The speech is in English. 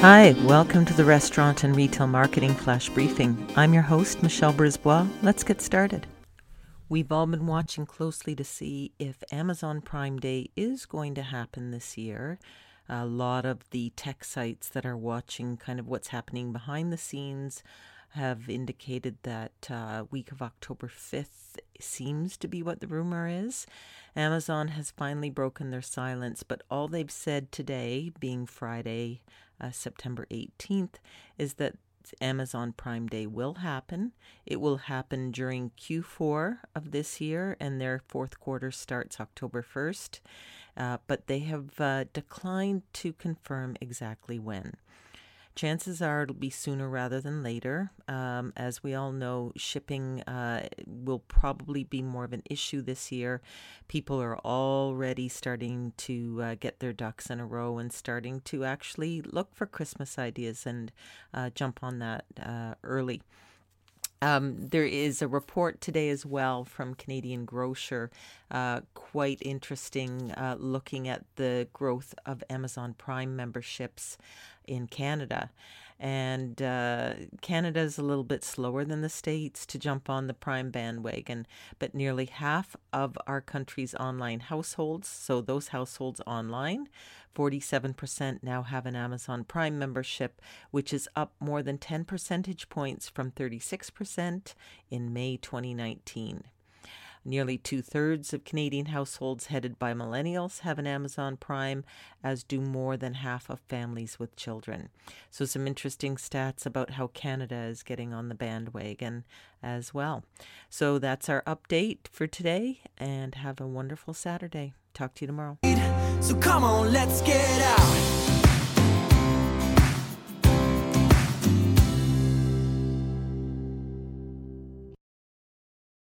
Hi, welcome to the Restaurant and Retail Marketing Flash Briefing. I'm your host, Michelle Brisbois. Let's get started. We've all been watching closely to see if Amazon Prime Day is going to happen this year. A lot of the tech sites that are watching kind of what's happening behind the scenes have indicated that uh, week of October 5th seems to be what the rumor is. Amazon has finally broken their silence, but all they've said today, being Friday, uh, September 18th, is that Amazon Prime Day will happen. It will happen during Q4 of this year, and their fourth quarter starts October 1st. Uh, but they have uh, declined to confirm exactly when. Chances are it'll be sooner rather than later. Um, as we all know, shipping uh, will probably be more of an issue this year. People are already starting to uh, get their ducks in a row and starting to actually look for Christmas ideas and uh, jump on that uh, early. Um, there is a report today as well from Canadian Grocer, uh, quite interesting, uh, looking at the growth of Amazon Prime memberships in Canada. And uh, Canada is a little bit slower than the States to jump on the Prime bandwagon, but nearly half of our country's online households, so those households online, 47% now have an Amazon Prime membership, which is up more than 10 percentage points from 36% in May 2019. Nearly two thirds of Canadian households headed by millennials have an Amazon Prime, as do more than half of families with children. So, some interesting stats about how Canada is getting on the bandwagon as well. So, that's our update for today, and have a wonderful Saturday. Talk to you tomorrow. So come on, let's get out.